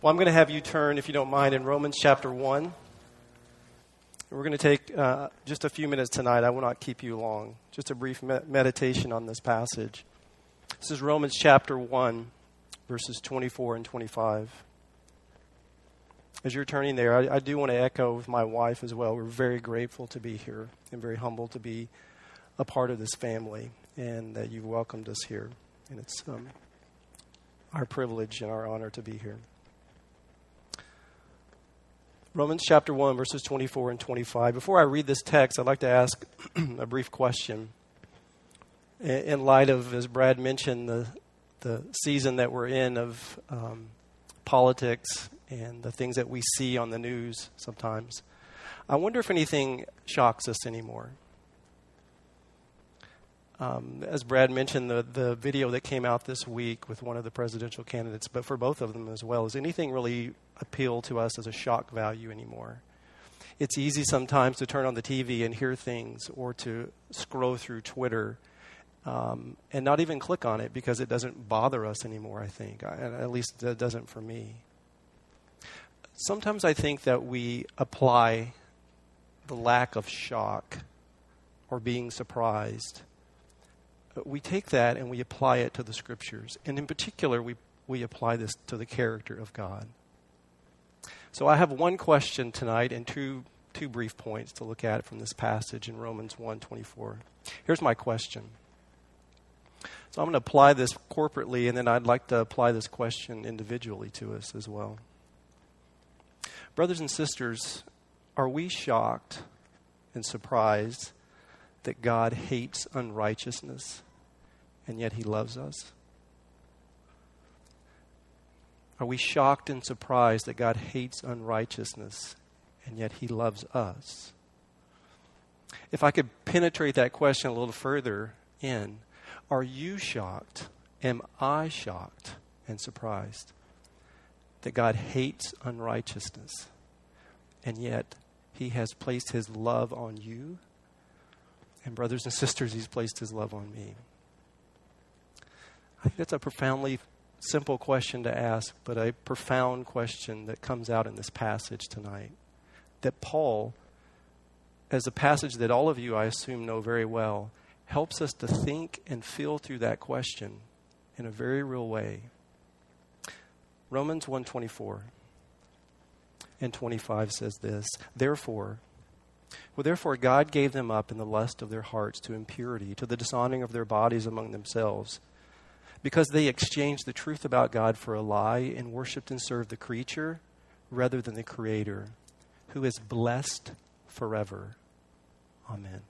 Well, I'm going to have you turn, if you don't mind, in Romans chapter 1. We're going to take uh, just a few minutes tonight. I will not keep you long. Just a brief me- meditation on this passage. This is Romans chapter 1, verses 24 and 25. As you're turning there, I, I do want to echo with my wife as well. We're very grateful to be here and very humble to be a part of this family and that you've welcomed us here. And it's um, our privilege and our honor to be here. Romans chapter 1, verses 24 and 25. Before I read this text, I'd like to ask a brief question. In light of, as Brad mentioned, the, the season that we're in of um, politics and the things that we see on the news sometimes, I wonder if anything shocks us anymore. Um, as Brad mentioned, the, the video that came out this week with one of the presidential candidates, but for both of them as well, is anything really appeal to us as a shock value anymore? It's easy sometimes to turn on the TV and hear things or to scroll through Twitter um, and not even click on it because it doesn't bother us anymore, I think. I, at least it doesn't for me. Sometimes I think that we apply the lack of shock or being surprised we take that and we apply it to the scriptures. And in particular, we, we apply this to the character of God. So I have one question tonight and two, two brief points to look at from this passage in Romans 1.24. Here's my question. So I'm going to apply this corporately, and then I'd like to apply this question individually to us as well. Brothers and sisters, are we shocked and surprised that God hates unrighteousness? and yet he loves us? Are we shocked and surprised that God hates unrighteousness and yet he loves us? If I could penetrate that question a little further in, are you shocked? Am I shocked and surprised that God hates unrighteousness and yet he has placed his love on you? And, brothers and sisters, he's placed his love on me. I think that's a profoundly simple question to ask, but a profound question that comes out in this passage tonight. That Paul, as a passage that all of you, I assume, know very well, helps us to think and feel through that question in a very real way. Romans 124 and 25 says this Therefore, well, therefore, God gave them up in the lust of their hearts to impurity, to the dishonoring of their bodies among themselves because they exchanged the truth about God for a lie and worshiped and served the creature rather than the Creator, who is blessed forever. Amen.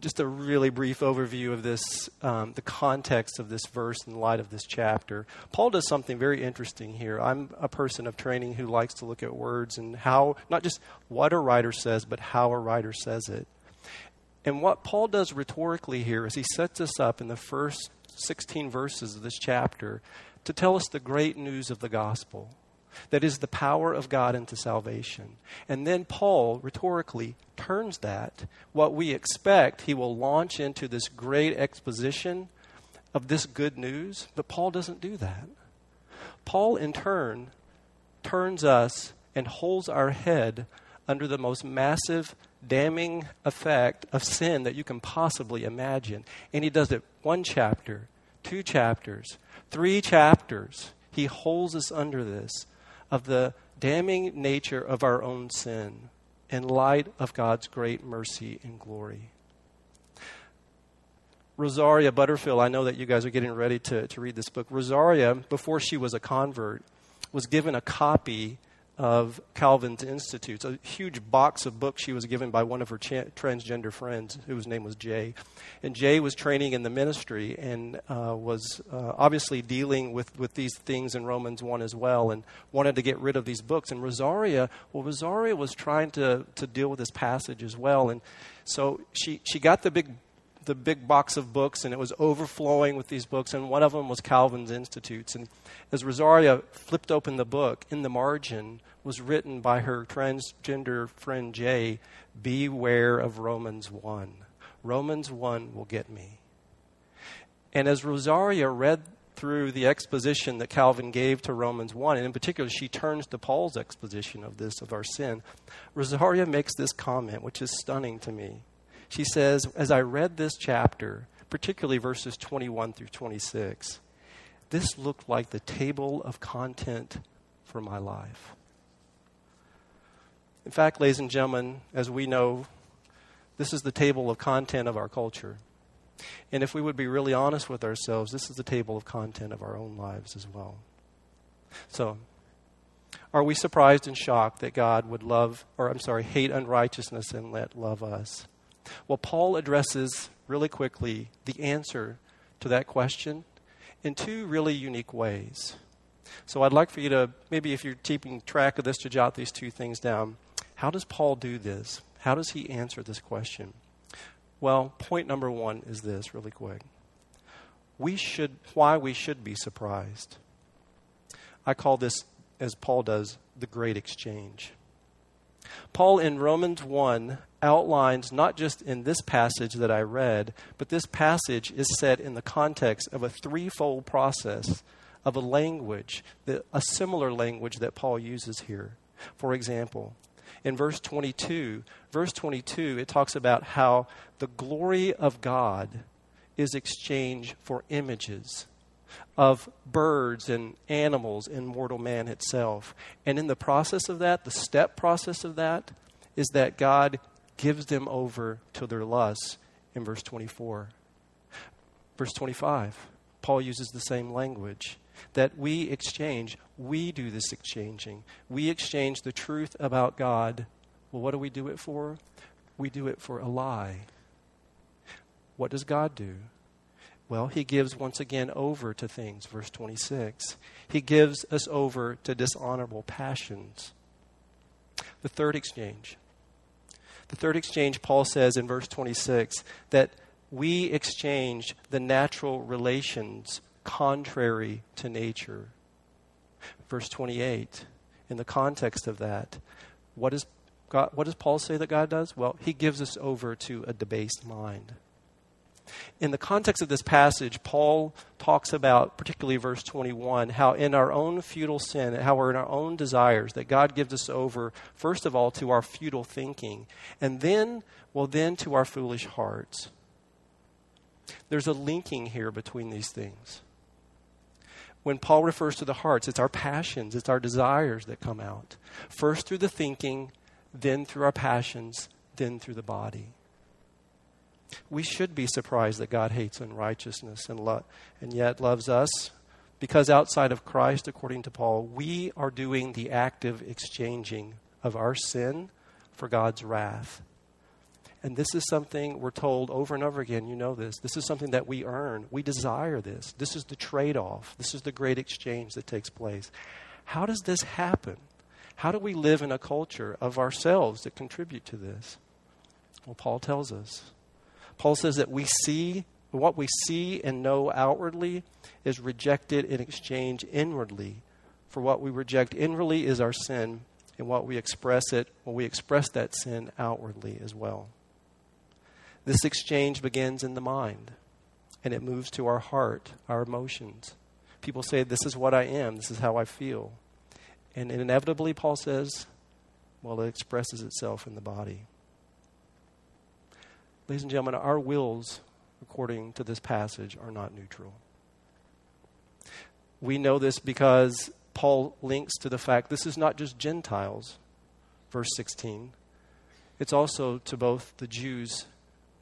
Just a really brief overview of this, um, the context of this verse in light of this chapter. Paul does something very interesting here. I'm a person of training who likes to look at words and how, not just what a writer says, but how a writer says it. And what Paul does rhetorically here is he sets us up in the first 16 verses of this chapter to tell us the great news of the gospel that is the power of God into salvation. And then Paul rhetorically turns that, what we expect, he will launch into this great exposition of this good news, but Paul doesn't do that. Paul, in turn, turns us and holds our head under the most massive damning effect of sin that you can possibly imagine. And he does it one chapter, two chapters, three chapters. He holds us under this of the damning nature of our own sin in light of God's great mercy and glory. Rosaria Butterfield, I know that you guys are getting ready to, to read this book. Rosaria, before she was a convert, was given a copy of Calvin's Institutes, a huge box of books she was given by one of her cha- transgender friends, whose name was Jay. And Jay was training in the ministry and uh, was uh, obviously dealing with, with these things in Romans 1 as well and wanted to get rid of these books. And Rosaria, well, Rosaria was trying to, to deal with this passage as well. And so she, she got the big the big box of books and it was overflowing with these books and one of them was calvin's institutes. And as rosaria flipped open the book in the margin was written by her transgender friend jay beware of romans 1 romans 1 will get me. And as rosaria read through the exposition that Calvin gave to Romans 1, and in particular, she turns to Paul's exposition of this, of our sin, Rosaria makes this comment, which is stunning to me. She says, As I read this chapter, particularly verses 21 through 26, this looked like the table of content for my life. In fact, ladies and gentlemen, as we know, this is the table of content of our culture. And if we would be really honest with ourselves, this is the table of content of our own lives as well. So, are we surprised and shocked that God would love, or I'm sorry, hate unrighteousness and let love us? Well, Paul addresses really quickly the answer to that question in two really unique ways. So I'd like for you to, maybe if you're keeping track of this, to jot these two things down. How does Paul do this? How does he answer this question? Well, point number one is this, really quick. We should, why we should be surprised. I call this, as Paul does, the great exchange. Paul in Romans 1 outlines, not just in this passage that I read, but this passage is set in the context of a threefold process of a language, a similar language that Paul uses here. For example, in verse 22, verse 22, it talks about how the glory of God is exchanged for images of birds and animals and mortal man itself. And in the process of that, the step process of that, is that God gives them over to their lusts in verse 24. Verse 25, Paul uses the same language that we exchange. We do this exchanging. We exchange the truth about God. Well, what do we do it for? We do it for a lie. What does God do? Well, he gives once again over to things, verse 26. He gives us over to dishonorable passions. The third exchange. The third exchange, Paul says in verse 26 that we exchange the natural relations contrary to nature. Verse 28, in the context of that, what, is God, what does Paul say that God does? Well, he gives us over to a debased mind. In the context of this passage, Paul talks about, particularly verse 21, how in our own futile sin, how we're in our own desires, that God gives us over, first of all, to our futile thinking, and then, well, then to our foolish hearts. There's a linking here between these things when Paul refers to the hearts, it's our passions, it's our desires that come out. First through the thinking, then through our passions, then through the body. We should be surprised that God hates unrighteousness and, lo- and yet loves us because outside of Christ, according to Paul, we are doing the active exchanging of our sin for God's wrath. And this is something we're told over and over again. You know this. This is something that we earn. We desire this. This is the trade off. This is the great exchange that takes place. How does this happen? How do we live in a culture of ourselves that contribute to this? Well, Paul tells us. Paul says that we see, what we see and know outwardly is rejected in exchange inwardly. For what we reject inwardly is our sin, and what we express it, well, we express that sin outwardly as well. This exchange begins in the mind and it moves to our heart, our emotions. People say, This is what I am, this is how I feel. And inevitably, Paul says, well, it expresses itself in the body. Ladies and gentlemen, our wills, according to this passage, are not neutral. We know this because Paul links to the fact this is not just Gentiles, verse 16. It's also to both the Jews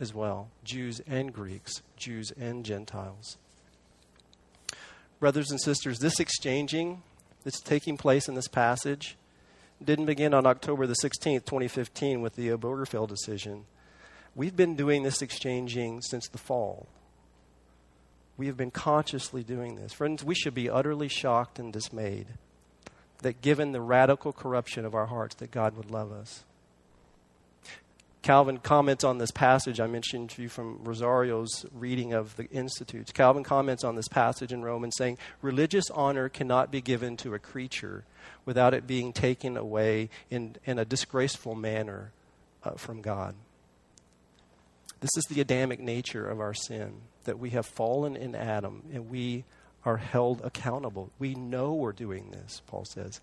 as well Jews and Greeks, Jews and Gentiles. Brothers and sisters, this exchanging that's taking place in this passage didn't begin on October the 16th, 2015, with the Obergefell decision. We've been doing this exchanging since the fall. We have been consciously doing this. Friends, we should be utterly shocked and dismayed that given the radical corruption of our hearts, that God would love us. Calvin comments on this passage. I mentioned to you from Rosaria's reading of the Institutes. Calvin comments on this passage in Romans saying, Religious honor cannot be given to a creature without it being taken away in, in a disgraceful manner uh, from God. This is the Adamic nature of our sin, that we have fallen in Adam and we are held accountable. We know we're doing this, Paul says.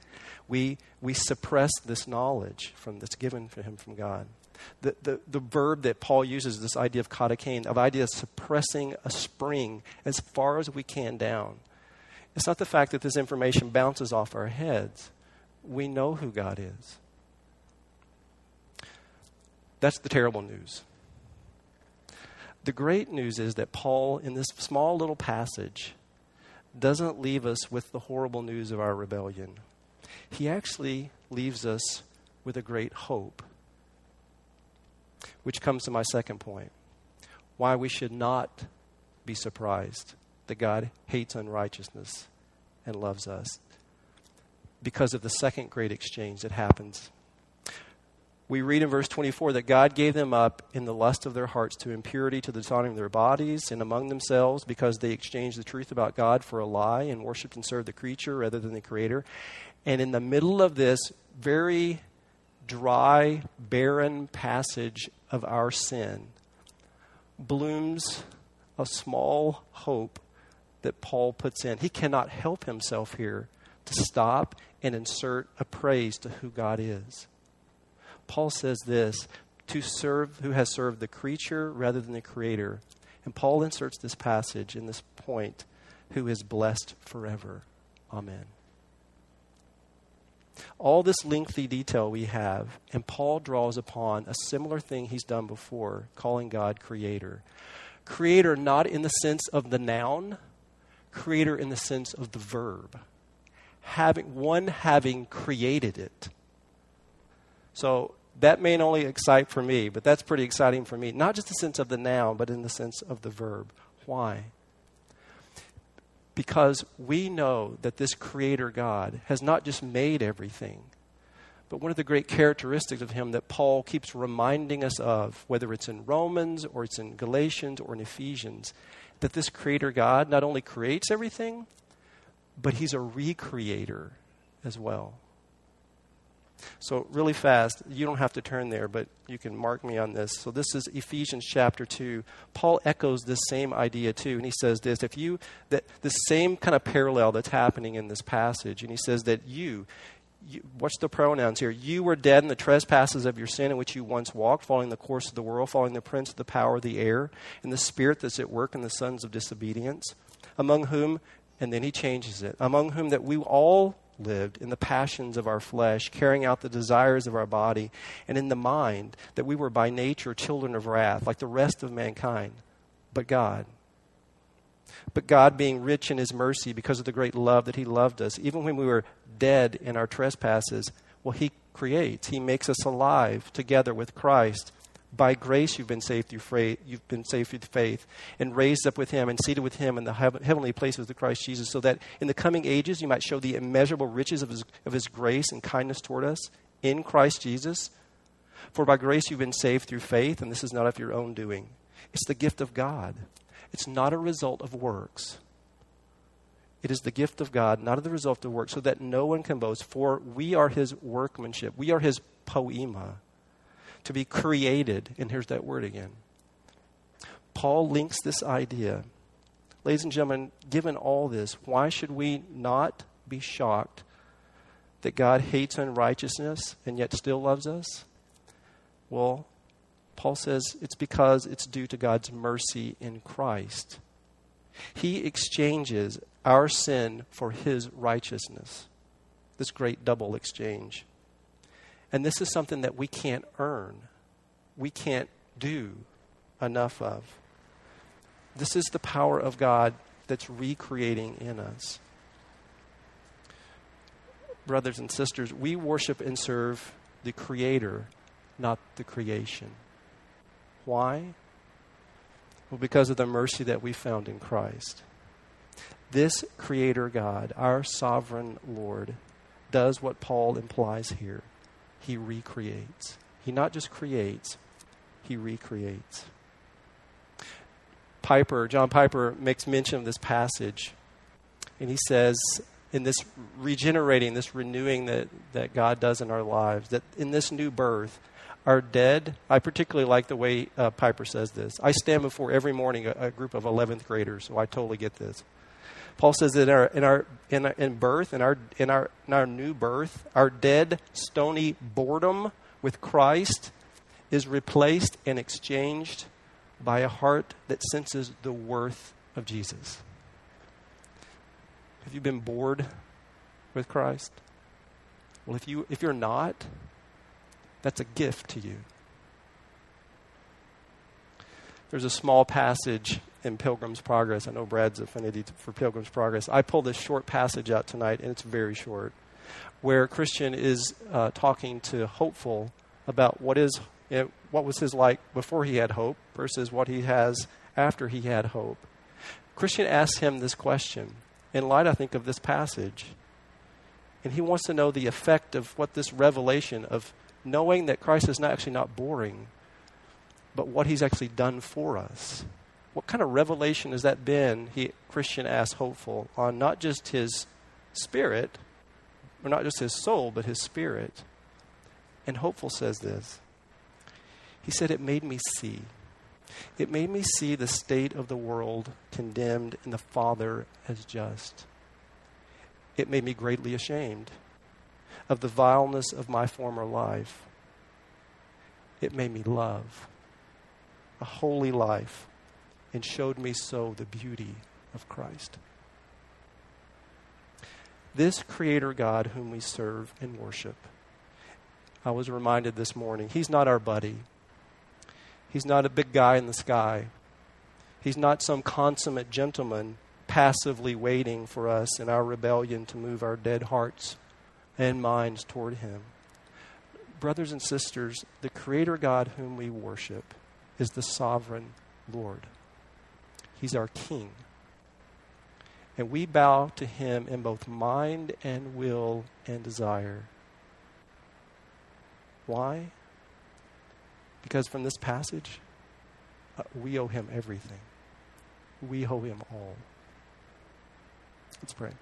We, we suppress this knowledge from, that's given to him from God. The, the, the verb that Paul uses, this idea of katechane, of idea of suppressing a spring as far as we can down. It's not the fact that this information bounces off our heads. We know who God is. That's the terrible news. The great news is that Paul, in this small little passage, doesn't leave us with the horrible news of our rebellion. He actually leaves us with a great hope. Which comes to my second point why we should not be surprised that God hates unrighteousness and loves us. Because of the second great exchange that happens we read in verse 24 that God gave them up in the lust of their hearts to impurity, to the dishonoring of their bodies, and among themselves because they exchanged the truth about God for a lie and worshiped and served the creature rather than the Creator. And in the middle of this very dry, barren passage of our sin blooms a small hope that Paul puts in. He cannot help himself here to stop and insert a praise to who God is. Paul says this to serve who has served the creature rather than the creator. And Paul inserts this passage in this point who is blessed forever. Amen. All this lengthy detail we have, and Paul draws upon a similar thing he's done before, calling God creator. Creator not in the sense of the noun, creator in the sense of the verb. Having one having created it. So that may only excite for me, but that's pretty exciting for me. Not just the sense of the noun, but in the sense of the verb. Why? Because we know that this Creator God has not just made everything, but one of the great characteristics of Him that Paul keeps reminding us of, whether it's in Romans or it's in Galatians or in Ephesians, that this Creator God not only creates everything, but He's a recreator as well. So, really fast, you don't have to turn there, but you can mark me on this. So, this is Ephesians chapter 2. Paul echoes this same idea too, and he says this if you, that the same kind of parallel that's happening in this passage, and he says that you, you, what's the pronouns here? You were dead in the trespasses of your sin in which you once walked, following the course of the world, following the prince of the power of the air, and the spirit that's at work in the sons of disobedience, among whom, and then he changes it, among whom that we all lived in the passions of our flesh, carrying out the desires of our body, and in the mind that we were by nature children of wrath, like the rest of mankind. But God, but God, being rich in His mercy because of the great love that He loved us, even when we were dead in our trespasses, well, He creates, He makes us alive together with Christ. By grace you've been saved through faith, you've been saved through faith, and raised up with him and seated with him in the heavenly places of Christ Jesus, so that in the coming ages you might show the immeasurable riches of his, of his grace and kindness toward us in Christ Jesus. For by grace you've been saved through faith, and this is not of your own doing. It's the gift of God. It's not a result of works. It is the gift of God, not of the result of works, so that no one can boast. For we are his workmanship. We are his poiema to be created. And here's that word again. Paul links this idea. Ladies and gentlemen, given all this, why should we not be shocked that God hates unrighteousness and yet still loves us? Well, Paul says it's because it's due to God's mercy in Christ. He exchanges our sin for his righteousness. This great double exchange. And this is something that we can't earn, we can't do enough of. This is the power of God that's recreating in us. Brothers and sisters, we worship and serve the Creator, not the creation. Why? Well, because of the mercy that we found in Christ. This Creator God, our sovereign Lord, does what Paul implies here he recreates. He not just creates, he recreates. Piper, John Piper makes mention of this passage, and he says, in this regenerating, this renewing that, that God does in our lives, that in this new birth, our dead, I particularly like the way uh, Piper says this. I stand before every morning a, a group of 11th graders, so I totally get this. Paul says that in our, in our, in, our, in birth, in our, in, our, in our new birth, our dead, stony boredom with Christ is replaced and exchanged by a heart that senses the worth of Jesus. Have you been bored with Christ? Well, if, you, if you're not, that's a gift to you. There's a small passage in Pilgrim's Progress. I know Brad's affinity for Pilgrim's Progress. I pulled this short passage out tonight, and it's very short, where Christian is uh, talking to Hopeful about what is you know, what was his like before he had hope versus what he has after he had hope. Christian asks him this question in light, I think, of this passage. And he wants to know the effect of what this revelation of knowing that Christ is not actually not boring, but what he's actually done for us. What kind of revelation has that been, he, Christian asks hopeful, on not just his spirit, or not just his soul, but his spirit? And hopeful says this he said, It made me see. It made me see the state of the world condemned and the Father as just. It made me greatly ashamed of the vileness of my former life. It made me love a holy life and showed me so the beauty of Christ. This Creator God whom we serve and worship, I was reminded this morning, He's not our buddy. He's not a big guy in the sky. He's not some consummate gentleman passively waiting for us in our rebellion to move our dead hearts and minds toward Him. Brothers and sisters, the Creator God whom we worship is the sovereign Lord. He's our King. And we bow to Him in both mind and will and desire. Why? Because from this passage, uh, we owe him everything. We owe him all. Let's pray.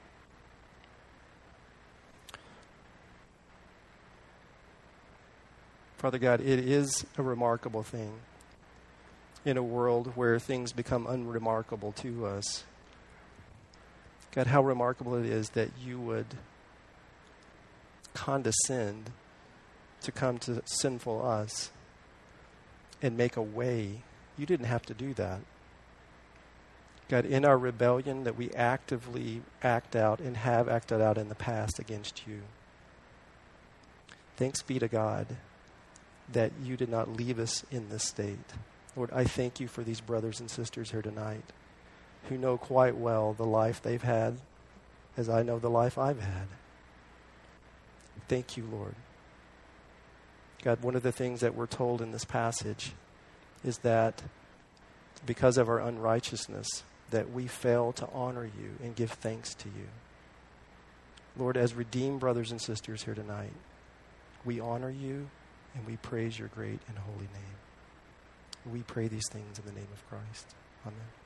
Father God, it is a remarkable thing in a world where things become unremarkable to us. God, how remarkable it is that you would condescend to come to sinful us and make a way. You didn't have to do that. God, in our rebellion that we actively act out and have acted out in the past against you. Thanks be to God that you did not leave us in this state. Lord, I thank you for these brothers and sisters here tonight who know quite well the life they've had as I know the life I've had. Thank you, Lord. God, one of the things that we're told in this passage is that because of our unrighteousness, that we fail to honor you and give thanks to you. Lord, as redeemed brothers and sisters here tonight, we honor you and we praise your great and holy name. We pray these things in the name of Christ. Amen.